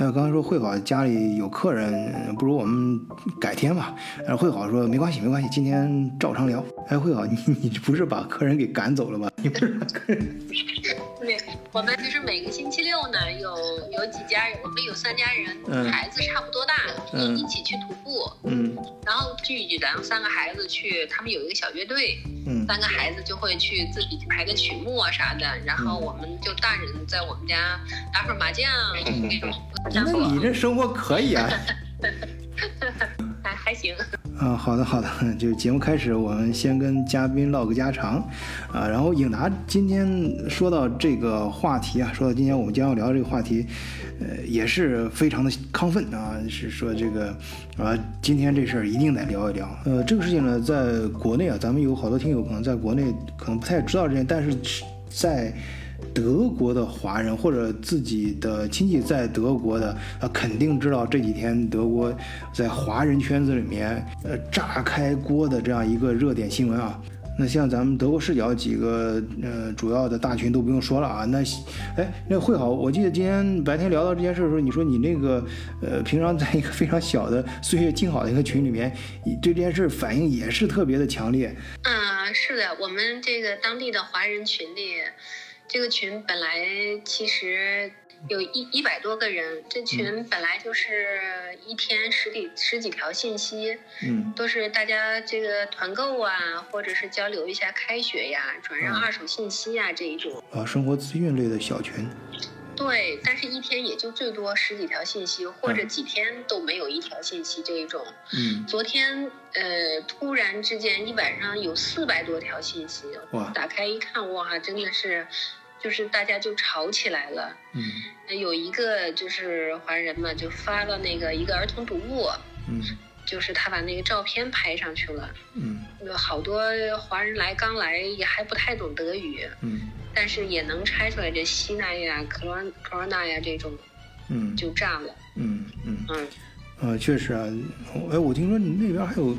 还有刚才说慧好家里有客人，不如我们改天吧。然后慧好说没关系没关系，今天照常聊。哎，慧好，你你不是把客人给赶走了吗？你不是把客人？对，我们就是每个星期六呢，有有几家人，我们有三家人，嗯孩子差不多大，嗯一一起去徒步，嗯然后聚聚，然后三个孩子去，他们有一个小乐队，嗯三个孩子就会去自己排个曲目啊啥的，然后我们就大人在我们家打会儿麻将那种，然那后你这生活可以啊。还行，啊，好的好的，就节目开始，我们先跟嘉宾唠个家常，啊，然后颖达今天说到这个话题啊，说到今天我们将要聊这个话题，呃，也是非常的亢奋啊，是说这个啊，今天这事儿一定得聊一聊。呃，这个事情呢，在国内啊，咱们有好多听友可能在国内可能不太知道这件，但是在德国的华人或者自己的亲戚在德国的，呃，肯定知道这几天德国在华人圈子里面，呃，炸开锅的这样一个热点新闻啊。那像咱们德国视角几个呃主要的大群都不用说了啊。那，哎，那会好，我记得今天白天聊到这件事的时候，你说你那个呃平常在一个非常小的岁月静好的一个群里面，你对这件事反应也是特别的强烈。嗯，是的，我们这个当地的华人群里，这个群本来其实有一一百多个人，这群本来就是一天十几十几条信息，嗯都是大家这个团购啊，或者是交流一下开学呀、转让嗯二手信息啊这一种。啊，生活资讯类的小群。对，但是一天也就最多十几条信息，或者几天都没有一条信息这一种。嗯昨天呃，突然之间一晚上有四百多条信息，哇打开一看，哇，真的是，就是大家就吵起来了。嗯呃有一个就是华人嘛，就发了那个一个儿童读物，嗯就是他把那个照片拍上去了。嗯有好多华人来刚来也还不太懂德语，嗯但是也能拆出来这西奈呀、科罗科罗纳呀这种嗯就炸了。嗯嗯。嗯，呃，确实啊，哎，我听说你那边还有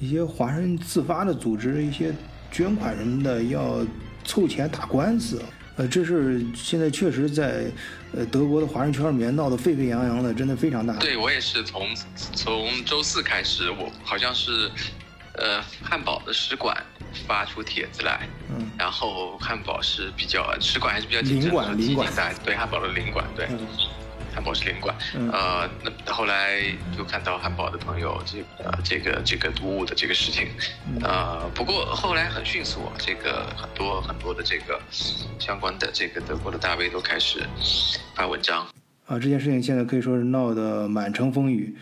一些华人自发的组织一些捐款什么的，要凑钱打官司。呃，这事现在确实在呃德国的华人圈里面闹得沸沸扬扬的，真的非常大。对我也是从从周四开始，我好像是呃汉堡的使馆发出帖子来，嗯然后汉堡是比较使馆还是比较谨慎领馆的领馆在对汉堡的领馆对。嗯汉堡是领馆，嗯呃，那后来就看到汉堡的朋友这个、呃、这个这个读物的这个事情，嗯呃，不过后来很迅速，这个很多很多的这个相关的这个德国的大 V 都开始发文章，啊，这件事情现在可以说是闹得满城风雨。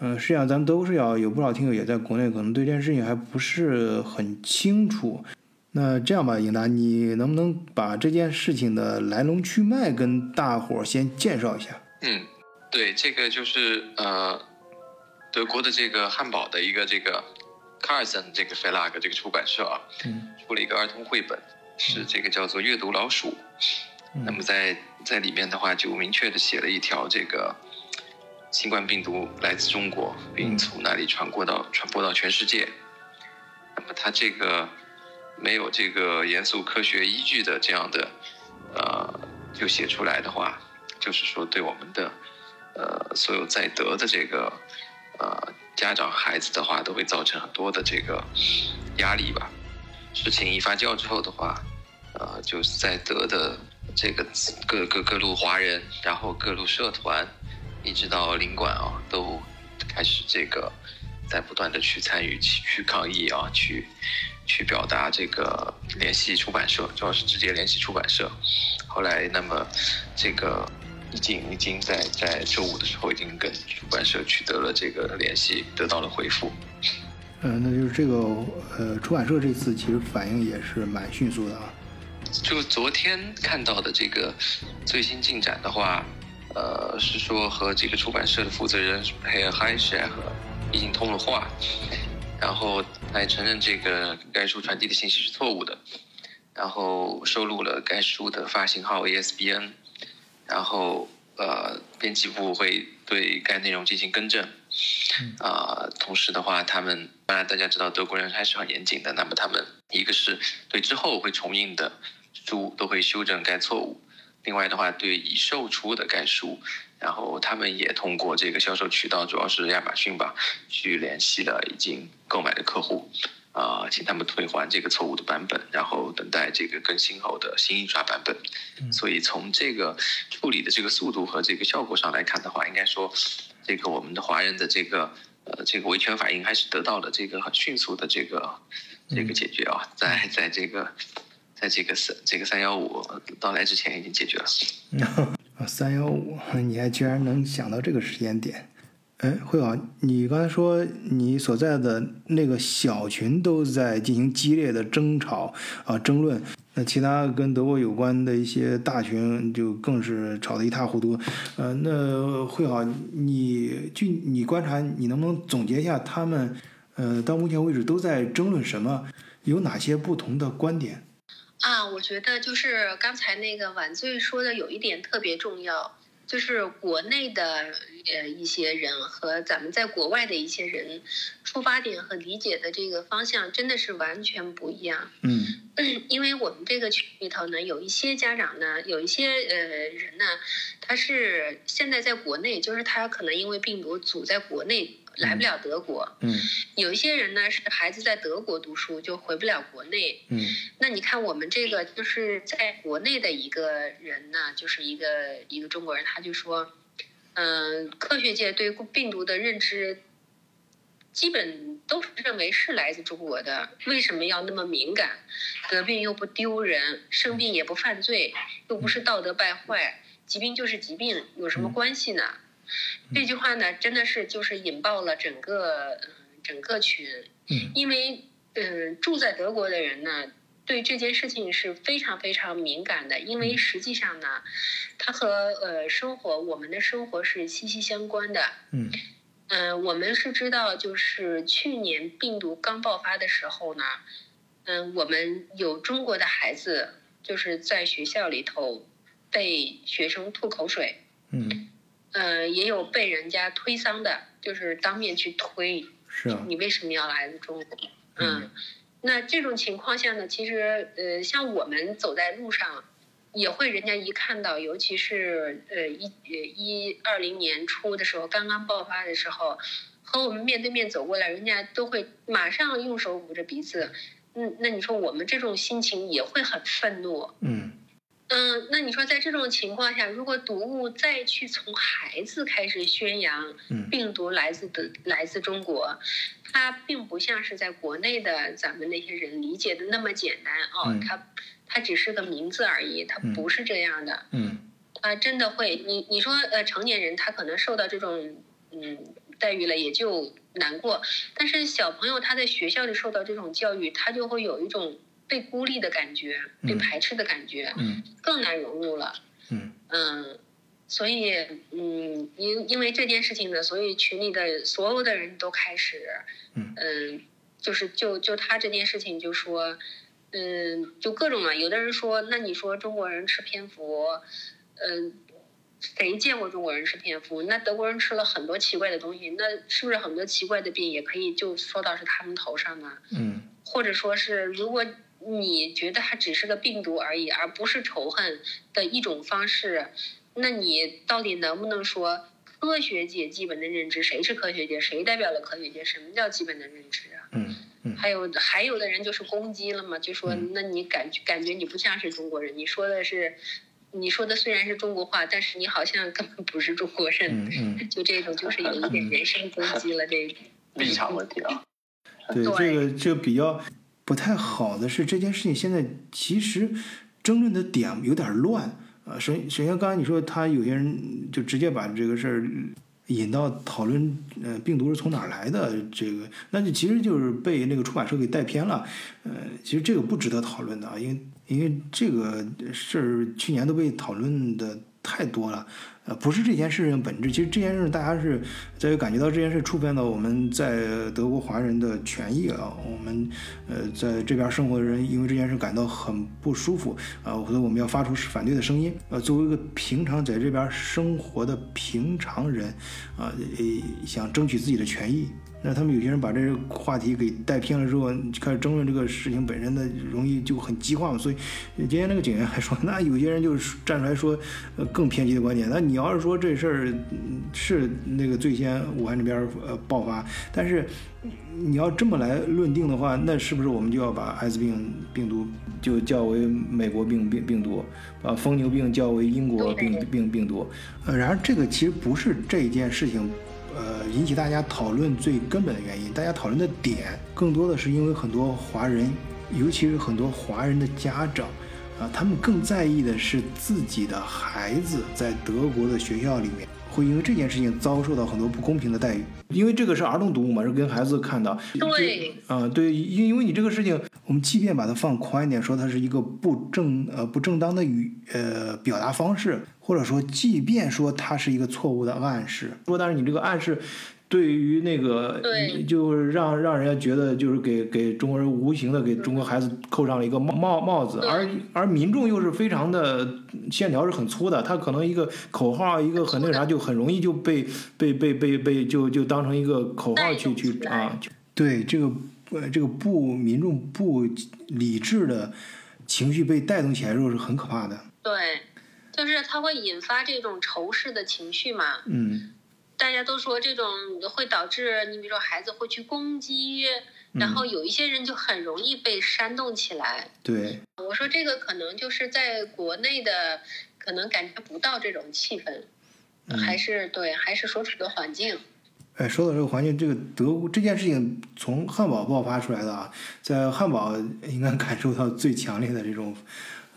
嗯、实际上咱们都是要有不少听友也在国内，可能对这件事情还不是很清楚。那这样吧，颖达，你能不能把这件事情的来龙去脉跟大伙儿先介绍一下？嗯，对，这个就是呃，德国的这个汉堡的一个这个 Carson 这个 Verlag 这个出版社啊，嗯出了一个儿童绘本，是这个叫做《阅读老鼠》。嗯那么在在里面的话，就明确的写了一条这个新冠病毒来自中国，并从那里传播到传播到全世界。那么它这个没有这个严肃科学依据的这样的呃，就写出来的话，就是说对我们的呃所有在德的这个呃家长孩子的话，都会造成很多的这个压力吧。事情一发酵之后的话，呃，就是在德的这个各各各路华人，然后各路社团，一直到领馆啊，都开始这个在不断的去参与、去抗议啊，去去表达这个联系出版社，主要是直接联系出版社。后来，那么这个已经已经在在周五的时候已经跟出版社取得了这个联系，得到了回复。嗯、那就是这个呃，出版社这次其实反应也是蛮迅速的啊。就昨天看到的这个最新进展的话，呃，是说和这个出版社的负责人 h e h i s h 和已经通了话，然后他也承认这个该书传递的信息是错误的，然后收录了该书的发行号 ASBN，然后呃，编辑部会对该内容进行更正。啊、同时的话，他们当然大家知道德国人还是很严谨的。那么他们一个是对之后会重印的书都会修正该错误，另外的话，对已售出的该书，然后他们也通过这个销售渠道，主要是亚马逊吧，去联系了已经购买的客户，啊，请他们退还这个错误的版本，然后等待这个更新后的新印刷版本。所以从这个处理的这个速度和这个效果上来看的话，应该说，这个我们的华人的这个呃这个维权反应还是得到了这个很迅速的这个这个解决啊，在在这个。在这个三这个三幺五到来之前已经解决了。啊，三幺五，你还居然能想到这个时间点？哎，慧好，你刚才说你所在的那个小群都在进行激烈的争吵啊争论，那其他跟德国有关的一些大群就更是吵得一塌糊涂。呃，那慧好，你据你观察，你能不能总结一下他们呃到目前为止都在争论什么？有哪些不同的观点？啊，我觉得就是刚才那个晚醉说的有一点特别重要，就是国内的呃一些人和咱们在国外的一些人出发点和理解的这个方向真的是完全不一样。嗯，因为我们这个群里头呢，有一些家长呢，有一些呃人呢，他是现在在国内，就是他可能因为病毒阻在国内。来不了德国，嗯，有一些人呢是孩子在德国读书就回不了国内，嗯，那你看我们这个就是在国内的一个人呢，就是一个一个中国人，他就说，嗯，科学界对病毒的认知，基本都是认为是来自中国的，为什么要那么敏感？得病又不丢人，生病也不犯罪，又不是道德败坏，疾病就是疾病，有什么关系呢？这句话呢，真的是就是引爆了整个整个群，因为嗯，住在德国的人呢，对这件事情是非常非常敏感的，因为实际上呢，它和呃生活我们的生活是息息相关的。嗯，嗯，我们是知道，就是去年病毒刚爆发的时候呢，嗯，我们有中国的孩子就是在学校里头被学生吐口水。嗯。呃，也有被人家推搡的，就是当面去推，是啊，你为什么要来中国？嗯，那这种情况下呢，其实呃，像我们走在路上，也会人家一看到，尤其是呃一呃一二零年初的时候，刚刚爆发的时候，和我们面对面走过来，人家都会马上用手捂着鼻子，嗯，那你说我们这种心情也会很愤怒，嗯。嗯，那你说在这种情况下，如果毒物再去从孩子开始宣扬，病毒来自的来自中国，它并不像是在国内的咱们那些人理解的那么简单哦，它它只是个名字而已，它不是这样的。嗯，啊，真的会，你你说呃，成年人他可能受到这种嗯待遇了也就难过，但是小朋友他在学校里受到这种教育，他就会有一种。被孤立的感觉，被排斥的感觉，嗯，更难融入了，嗯嗯，所以嗯，因因为这件事情呢，所以群里的所有的人都开始，嗯就是就就他这件事情就说，嗯，就各种嘛，有的人说，那你说中国人吃蝙蝠，嗯，谁见过中国人吃蝙蝠？那德国人吃了很多奇怪的东西，那是不是很多奇怪的病也可以就说到是他们头上呢？嗯，或者说是如果。你觉得它只是个病毒而已，而不是仇恨的一种方式，那你到底能不能说科学界基本的认知？谁是科学界？谁代表了科学界？什么叫基本的认知啊？嗯嗯。还有还有的人就是攻击了嘛，就说那你感觉感觉你不像是中国人，你说的是，你说的虽然是中国话，但是你好像根本不是中国人。嗯嗯。就这种就是有一点人身攻击了，这 立场问题啊。对这个这个比较。不太好的是这件事情现在其实争论的点有点乱啊。首首先，刚才你说他有些人就直接把这个事儿引到讨论，呃，病毒是从哪儿来的这个，那就其实就是被那个出版社给带偏了。呃，其实这个不值得讨论的啊，因为因为这个事儿去年都被讨论的太多了。呃，不是这件事情本质。其实这件事大家是在感觉到这件事触犯到我们在德国华人的权益啊。我们呃在这边生活的人因为这件事感到很不舒服啊，或者我们要发出反对的声音。呃，作为一个平常在这边生活的平常人啊，呃想争取自己的权益。那他们有些人把这个话题给带偏了之后，开始争论这个事情本身的，容易就很激化嘛。所以今天那个警员还说，那有些人就是站出来说，呃，更偏激的观点。那你要是说这事儿是那个最先武汉这边呃爆发，但是你要这么来论定的话，那是不是我们就要把艾滋病病毒就叫为美国病病病毒，把疯牛病叫为英国病病病毒？呃，然而这个其实不是这件事情。呃，引起大家讨论最根本的原因，大家讨论的点更多的是因为很多华人，尤其是很多华人的家长，啊，他们更在意的是自己的孩子在德国的学校里面会因为这件事情遭受到很多不公平的待遇，因为这个是儿童读物嘛，是跟孩子看的。对，啊，对，因因为你这个事情，我们即便把它放宽一点，说它是一个不正呃不正当的语呃表达方式。或者说，即便说它是一个错误的暗示，说但是你这个暗示，对于那个，就是让让人家觉得就是给给中国人无形的给中国孩子扣上了一个帽帽帽子，而而民众又是非常的线条是很粗的，他可能一个口号一个很那啥就很容易就被被被被被就就当成一个口号去去啊，对这个呃这个不民众不理智的情绪被带动起来之后是很可怕的，对。就是它会引发这种仇视的情绪嘛？嗯，大家都说这种会导致你比如说孩子会去攻击，然后有一些人就很容易被煽动起来。对，我说这个可能就是在国内的可能感觉不到这种气氛，还是对，还是所处的环境。哎，说到这个环境，这个德国这件事情从汉堡爆发出来的啊，在汉堡应该感受到最强烈的这种。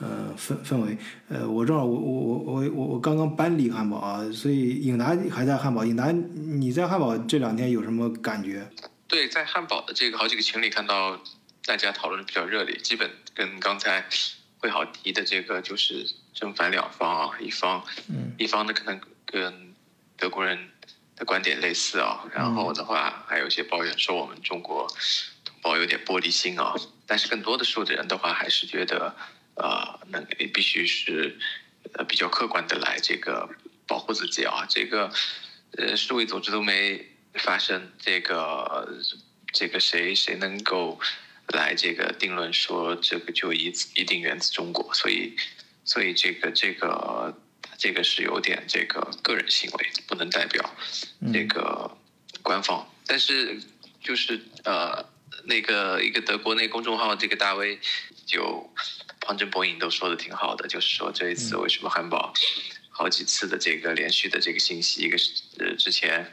呃，氛氛围，呃，我正好，我我我我我我刚刚搬离汉堡啊，所以颖达还在汉堡。颖达，你在汉堡这两天有什么感觉？对，在汉堡的这个好几个群里看到大家讨论的比较热烈，基本跟刚才会好提的这个就是正反两方啊，一方，嗯，一方呢可能跟德国人的观点类似啊，然后的话还有一些抱怨说我们中国同胞有点玻璃心啊，但是更多的数的人的话还是觉得。呃，那必须是呃比较客观的来这个保护自己啊。这个呃，世卫组织都没发生，这个这个谁谁能够来这个定论说这个就一一定源自中国？所以所以这个这个这个是有点这个个人行为，不能代表这个官方。但是就是呃，那个一个德国那公众号这个大 V 就。旁征博引都说的挺好的，就是说这一次为什么汉堡好几次的这个连续的这个信息，一个是呃之前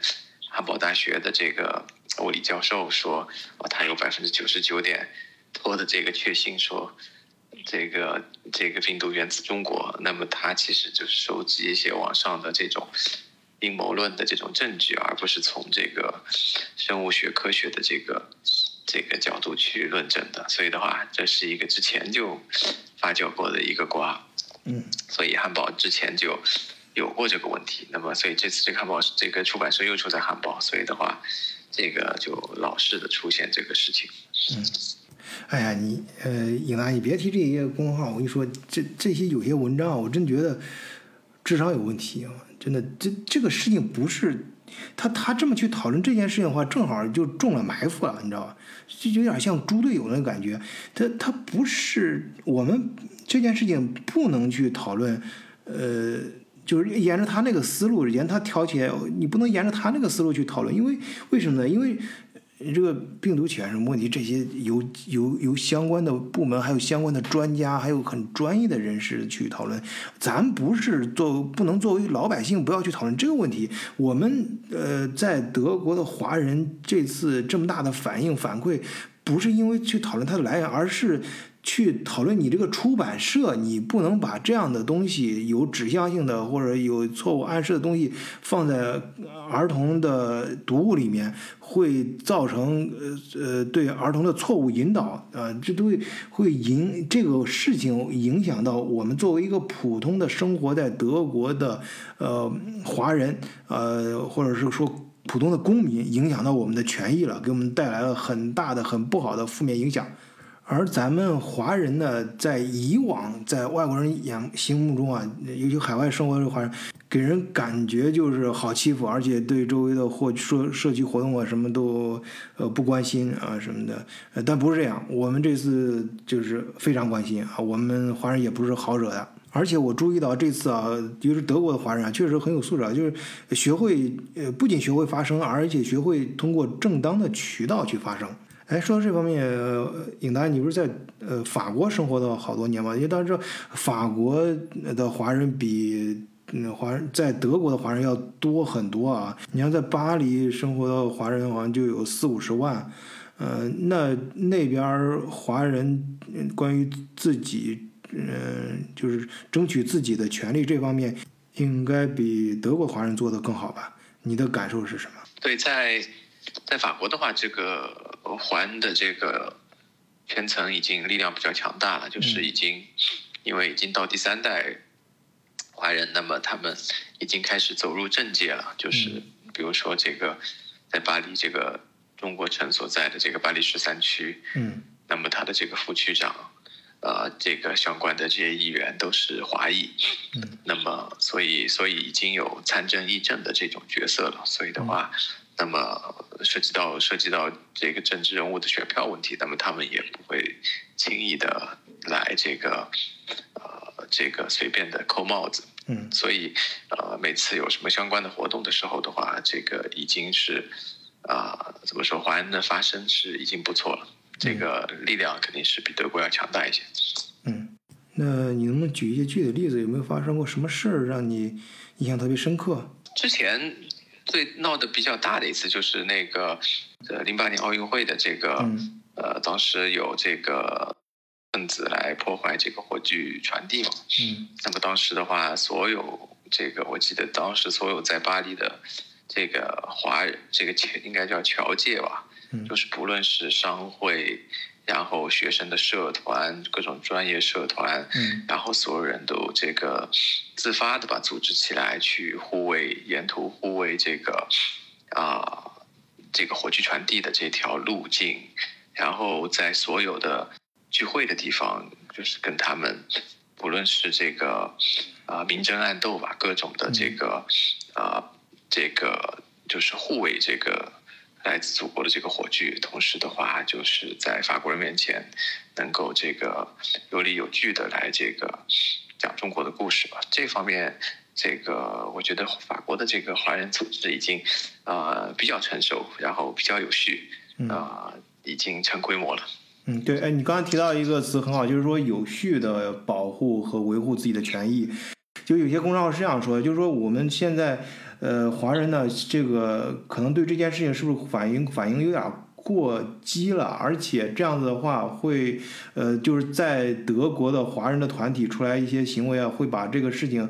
汉堡大学的这个物理教授说，哦他有百分之九十九点多的这个确信说这个这个病毒源自中国，那么他其实就是收集一些网上的这种阴谋论的这种证据，而不是从这个生物学科学的这个。这个角度去论证的，所以的话，这是一个之前就发酵过的一个瓜，嗯，所以汉堡之前就有过这个问题，那么所以这次这个汉堡这个出版社又出在汉堡，所以的话，这个就老是的出现这个事情，嗯，哎呀，你呃，颖达，你别提这些公众号，我跟你说，这这些有些文章，我真觉得智商有问题啊，真的，这这个事情不是他他这么去讨论这件事情的话，正好就中了埋伏了，你知道吧？就有点像猪队友那感觉，他他不是我们这件事情不能去讨论，呃，就是沿着他那个思路，沿他挑起来，你不能沿着他那个思路去讨论，因为为什么呢？因为。这个病毒起源什么问题？这些由由由相关的部门，还有相关的专家，还有很专业的人士去讨论。咱不是作不能作为老百姓不要去讨论这个问题。我们呃，在德国的华人这次这么大的反应反馈，不是因为去讨论它的来源，而是。去讨论你这个出版社，你不能把这样的东西有指向性的或者有错误暗示的东西放在儿童的读物里面，会造成呃呃对儿童的错误引导啊，这都会会影这个事情影响到我们作为一个普通的生活在德国的呃华人呃或者是说普通的公民，影响到我们的权益了，给我们带来了很大的很不好的负面影响。而咱们华人呢，在以往在外国人眼心目中啊，尤其海外生活的华人，给人感觉就是好欺负，而且对周围的或社社区活动啊什么都呃不关心啊什么的。但不是这样，我们这次就是非常关心啊，我们华人也不是好惹的。而且我注意到这次啊，就是德国的华人啊，确实很有素质啊，就是学会呃不仅学会发声，而且学会通过正当的渠道去发声。哎，说到这方面，颖达，你不是在呃法国生活了好多年吗？因为当时法国的华人比嗯华人在德国的华人要多很多啊。你像在巴黎生活的华人好像就有四五十万，呃，那那边华人关于自己嗯就是争取自己的权利这方面，应该比德国华人做的更好吧？你的感受是什么？对，在在法国的话，这个。华人的这个圈层已经力量比较强大了，就是已经因为已经到第三代华人，那么他们已经开始走入政界了。就是比如说这个在巴黎这个中国城所在的这个巴黎十三区，嗯，那么他的这个副区长，呃，这个相关的这些议员都是华裔，嗯，那么所以所以已经有参政议政的这种角色了，所以的话。那么涉及到涉及到这个政治人物的选票问题，那么他们也不会轻易的来这个呃这个随便的扣帽子。嗯，所以呃每次有什么相关的活动的时候的话，这个已经是啊怎么说，华人的发声是已经不错了，这个力量肯定是比德国要强大一些。嗯，那你能不能举一些具体的例子？有没有发生过什么事儿让你印象特别深刻？之前。最闹得比较大的一次就是那个，呃，零八年奥运会的这个，呃，当时有这个分子来破坏这个火炬传递嘛。嗯。那么当时的话，所有这个我记得当时所有在巴黎的这个华人，这个 应该叫侨界吧，就是不论是商会。然后学生的社团，各种专业社团，嗯，然后所有人都这个自发的把组织起来，去护卫沿途护卫这个啊这个火炬传递的这条路径，然后在所有的聚会的地方，就是跟他们不论是这个啊明争暗斗吧，各种的这个啊这个就是护卫这个。来自祖国的这个火炬，同时的话，就是在法国人面前，能够这个有理有据的来这个讲中国的故事吧。这方面，这个我觉得法国的这个华人组织已经啊比较成熟，然后比较有序，啊已经成规模了。嗯，对，哎，你刚才提到一个词很好，就是说有序的保护和维护自己的权益。就有些公众号是这样说的，就是说我们现在。呃，华人呢，这个可能对这件事情是不是反应反应有点过激了？而且这样子的话，会呃，就是在德国的华人的团体出来一些行为啊，会把这个事情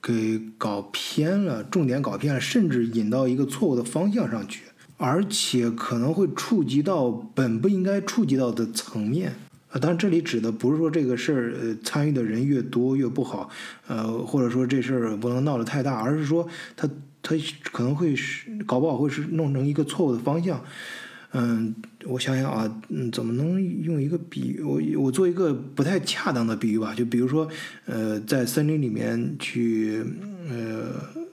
给搞偏了，重点搞偏了，甚至引到一个错误的方向上去，而且可能会触及到本不应该触及到的层面。啊，当然这里指的不是说这个事儿，呃，参与的人越多越不好，呃，或者说这事儿不能闹得太大，而是说他。他可能会是搞不好会是弄成一个错误的方向，嗯，我想想啊，嗯，怎么能用一个比？我我做一个不太恰当的比喻吧，就比如说，呃，在森林里面去，呃。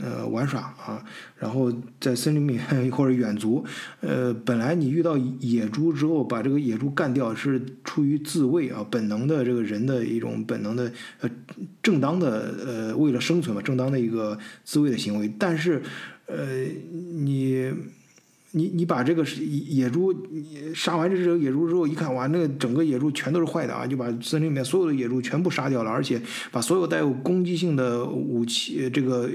呃，玩耍啊，然后在森林里 或者远足，呃，本来你遇到野猪之后，把这个野猪干掉是出于自卫啊，本能的这个人的一种本能的呃正当的呃为了生存嘛，正当的一个自卫的行为。但是，呃，你你你把这个是野猪你杀完这只野猪之后，一看哇，那个整个野猪全都是坏的啊，就把森林里面所有的野猪全部杀掉了，而且把所有带有攻击性的武器这个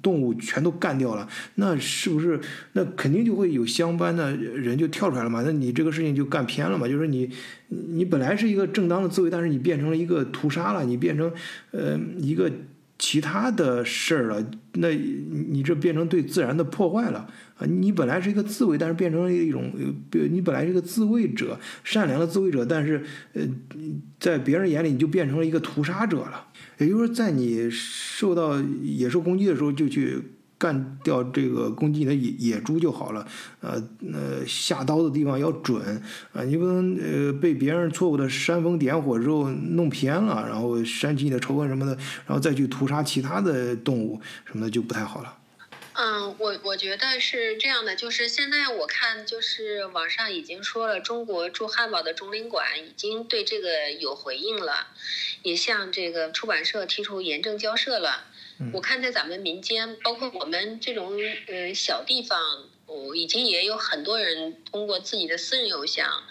动物全都干掉了，那是不是那肯定就会有相关的人就跳出来了嘛？那你这个事情就干偏了嘛？就是你你本来是一个正当的自卫，但是你变成了一个屠杀了，你变成呃一个其他的事儿了，那你这变成对自然的破坏了。啊，你本来是一个自卫，但是变成了一种，呃，你本来是一个自卫者，善良的自卫者，但是，呃，在别人眼里你就变成了一个屠杀者了。也就是说，在你受到野兽攻击的时候，就去干掉这个攻击你的野野猪就好了。呃，呃，下刀的地方要准啊，你不能呃被别人错误的煽风点火之后弄偏了，然后煽起你的仇恨什么的，然后再去屠杀其他的动物什么的就不太好了。嗯，我我觉得是这样的，就是现在我看，就是网上已经说了，中国驻汉堡的中领馆已经对这个有回应了，也向这个出版社提出严正交涉了。我看在咱们民间，包括我们这种呃小地方，我已经也有很多人通过自己的私人邮箱，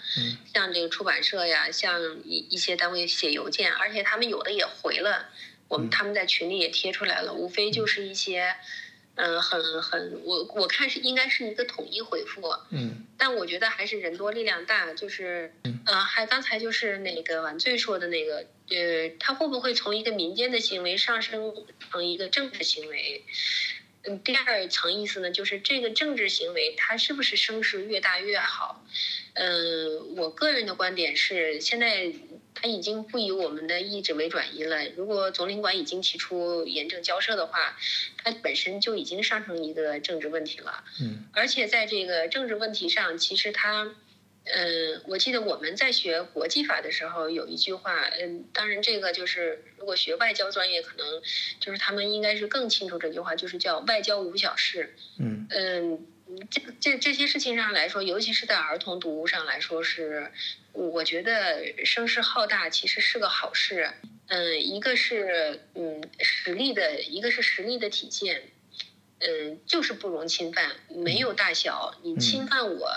像这个出版社呀，像一一些单位写邮件，而且他们有的也回了，我们他们在群里也贴出来了，无非就是一些。嗯，很很，我我看是应该是一个统一回复，嗯，但我觉得还是人多力量大，就是，呃，还刚才就是那个晚醉说的那个，呃，他会不会从一个民间的行为上升成一个政治行为？嗯，第二层意思呢，就是这个政治行为它是不是声势越大越好？嗯，我个人的观点是，现在。他已经不以我们的意志为转移了。如果总领馆已经提出严正交涉的话，它本身就已经上升一个政治问题了。嗯。而且在这个政治问题上，其实它，嗯，我记得我们在学国际法的时候有一句话，嗯，当然这个就是如果学外交专业，可能就是他们应该是更清楚这句话，就是叫外交无小事。嗯。嗯。这这这些事情上来说，尤其是在儿童读物上来说，是我觉得声势浩大其实是个好事。嗯，一个是嗯实力的，一个是实力的体现。嗯，就是不容侵犯，没有大小。你侵犯我，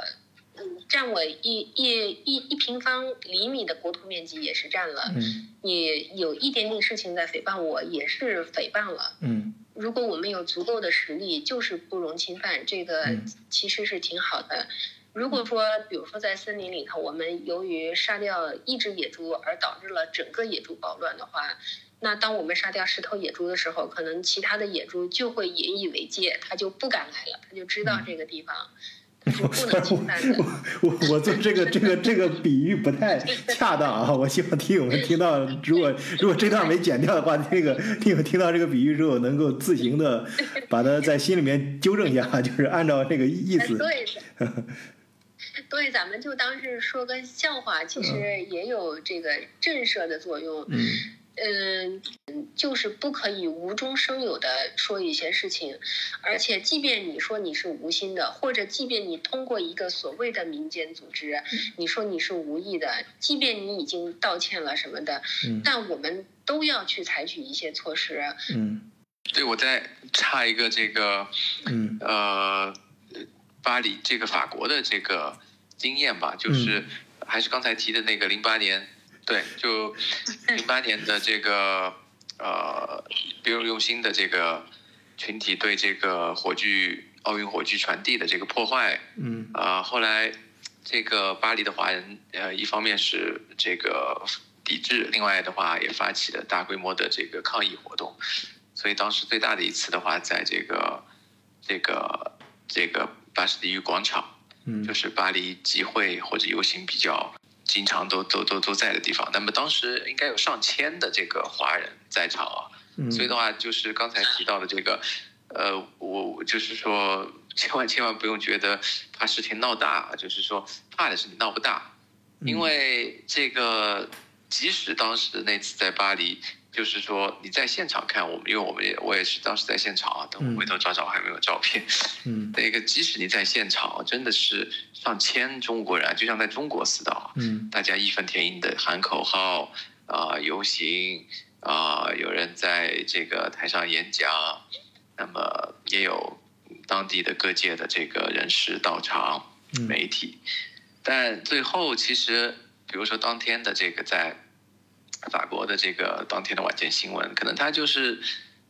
嗯，占我一一一一平方厘米的国土面积也是占了。嗯，你有一点点事情在诽谤我，也是诽谤了。嗯。如果我们有足够的实力，就是不容侵犯，这个其实是挺好的。如果说，比如说在森林里头，我们由于杀掉一只野猪而导致了整个野猪暴乱的话，那当我们杀掉十头野猪的时候，可能其他的野猪就会引以为戒，他就不敢来了，他就知道这个地方。我我我做这个这个这个比喻不太恰当啊！我希望听友们听到，如果如果这段没剪掉的话，那个听友听到这个比喻之后，能够自行的把它在心里面纠正一下，就是按照这个意思。对，对，咱们就当是说个笑话，其实也有这个震慑的作用。嗯。嗯，就是不可以无中生有的说一些事情，而且即便你说你是无心的，或者即便你通过一个所谓的民间组织，你说你是无意的，即便你已经道歉了什么的，但我们都要去采取一些措施。嗯，对，我再插一个这个，嗯，呃，巴黎这个法国的这个经验吧，就是还是刚才提的那个零八年。对，就零八年的这个呃别有用心的这个群体对这个火炬奥运火炬传递的这个破坏，嗯啊，后来这个巴黎的华人呃一方面是这个抵制，另外的话也发起了大规模的这个抗议活动，所以当时最大的一次的话，在这个这个这个巴士底狱广场，嗯，就是巴黎集会或者游行比较。经常都都都都在的地方，那么当时应该有上千的这个华人在场啊，所以的话就是刚才提到的这个，呃，我就是说千万千万不用觉得怕事情闹大，就是说怕的是你闹不大，因为这个即使当时那次在巴黎。就是说你在现场看我们，因为我们也我也是当时在现场啊，等我回头找找还没有照片。嗯，那个即使你在现场，真的是上千中国人，就像在中国似的。嗯，大家义愤填膺的喊口号啊，游行啊，有人在这个台上演讲，那么也有。当地的各界的这个人士到场，媒体，但最后其实，比如说当天的这个在法国的这个当天的晚间新闻，可能它就是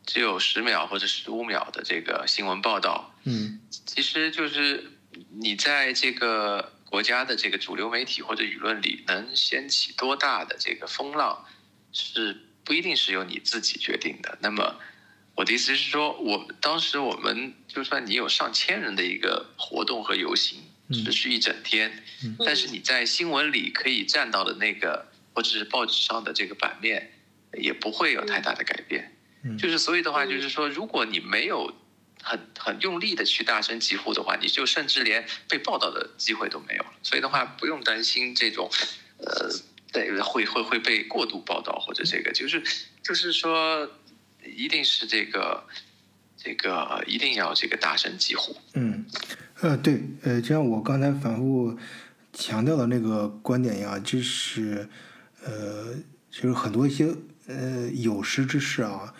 只有十秒或者十五秒的这个新闻报道，嗯，其实就是你在这个国家的这个主流媒体或者舆论里能掀起多大的这个风浪，是不一定是由你自己决定的。那么。我的意思是说，我当时我们就算你有上千人的一个活动和游行，持续一整天，但是你在新闻里可以占到的那个，或者是报纸上的这个版面，也不会有太大的改变。就是所以的话，就是说，如果你没有很很用力的去大声疾呼的话，你就甚至连被报道的机会都没有了。所以的话，不用担心这种，呃，对，会会会被过度报道或者这个，就是就是说。一定是这个，这个一定要这个大声疾呼。嗯，呃，对，呃，就像我刚才反复强调的那个观点一样，就是，呃，就是很多一些呃有识之士啊，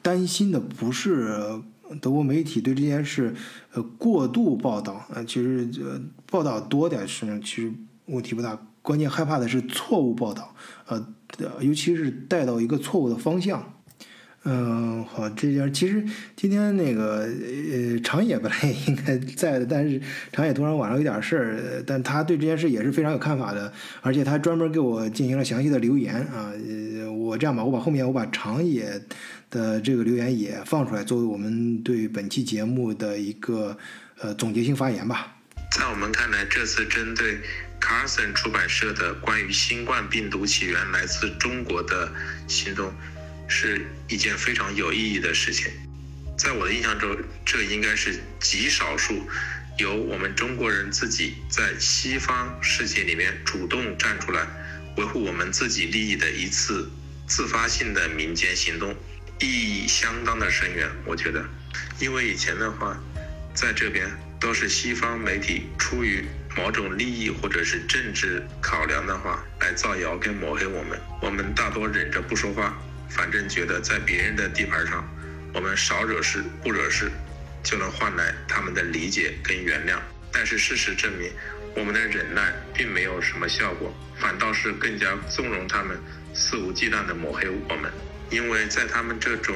担心的不是德国媒体对这件事呃过度报道，呃，其实呃报道多点是其实问题不大，关键害怕的是错误报道，呃，尤其是带到一个错误的方向。嗯，好，这件其实今天那个呃长野本来也 应该在的，但是长野突然晚上有点事儿，但他对这件事也是非常有看法的，而且他专门给我进行了详细的留言啊。呃，我这样吧，我把后面我把长野的这个留言也放出来，作为我们对本期节目的一个呃总结性发言吧。在我们看来，这次针对卡尔森出版社的关于新冠病毒起源来自中国的行动。是一件非常有意义的事情，在我的印象中，这应该是极少数由我们中国人自己在西方世界里面主动站出来维护我们自己利益的一次自发性的民间行动，意义相当的深远。我觉得，因为以前的话，在这边都是西方媒体出于某种利益或者是政治考量的话来造谣跟抹黑我们，我们大多忍着不说话。反正觉得在别人的地盘上，我们少惹事不惹事，就能换来他们的理解跟原谅。但是事实证明，我们的忍耐并没有什么效果，反倒是更加纵容他们肆无忌惮地抹黑我们。因为在他们这种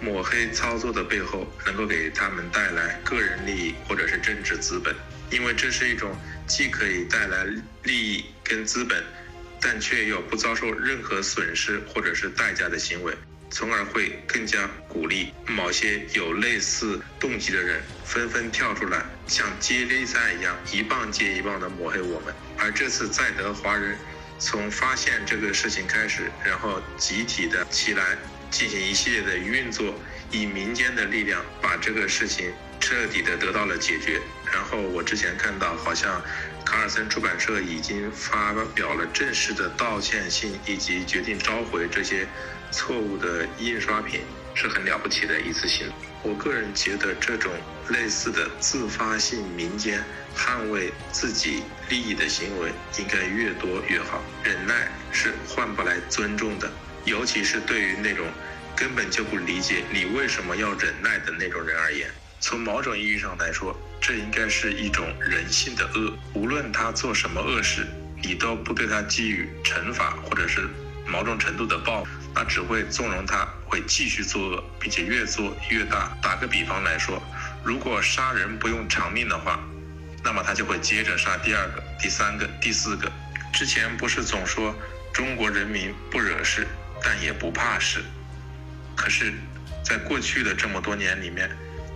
抹黑操作的背后，能够给他们带来个人利益或者是政治资本。因为这是一种既可以带来利益跟资本。但却又不遭受任何损失或者是代价的行为，从而会更加鼓励某些有类似动机的人纷纷跳出来，像接力赛一样一棒接一棒的抹黑我们。而这次在德华人从发现这个事情开始，然后集体的起来进行一系列的运作，以民间的力量把这个事情彻底的得到了解决。然后我之前看到好像。卡尔森出版社已经发表了正式的道歉信，以及决定召回这些错误的印刷品，是很了不起的一次行动。我个人觉得，这种类似的自发性民间捍卫自己利益的行为，应该越多越好。忍耐是换不来尊重的，尤其是对于那种根本就不理解你为什么要忍耐的那种人而言。从某种意义上来说，这应该是一种人性的恶。无论他做什么恶事，你都不对他给予惩罚或者是某种程度的报，那只会纵容他会继续作恶，并且越做越大。打个比方来说，如果杀人不用偿命的话，那么他就会接着杀第二个、第三个、第四个。之前不是总说中国人民不惹事，但也不怕事。可是，在过去的这么多年里面，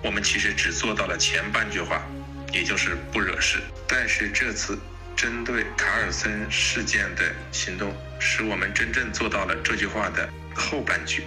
我们其实只做到了前半句话，也就是不惹事。但是这次针对卡尔森事件的行动，使我们真正做到了这句话的后半句。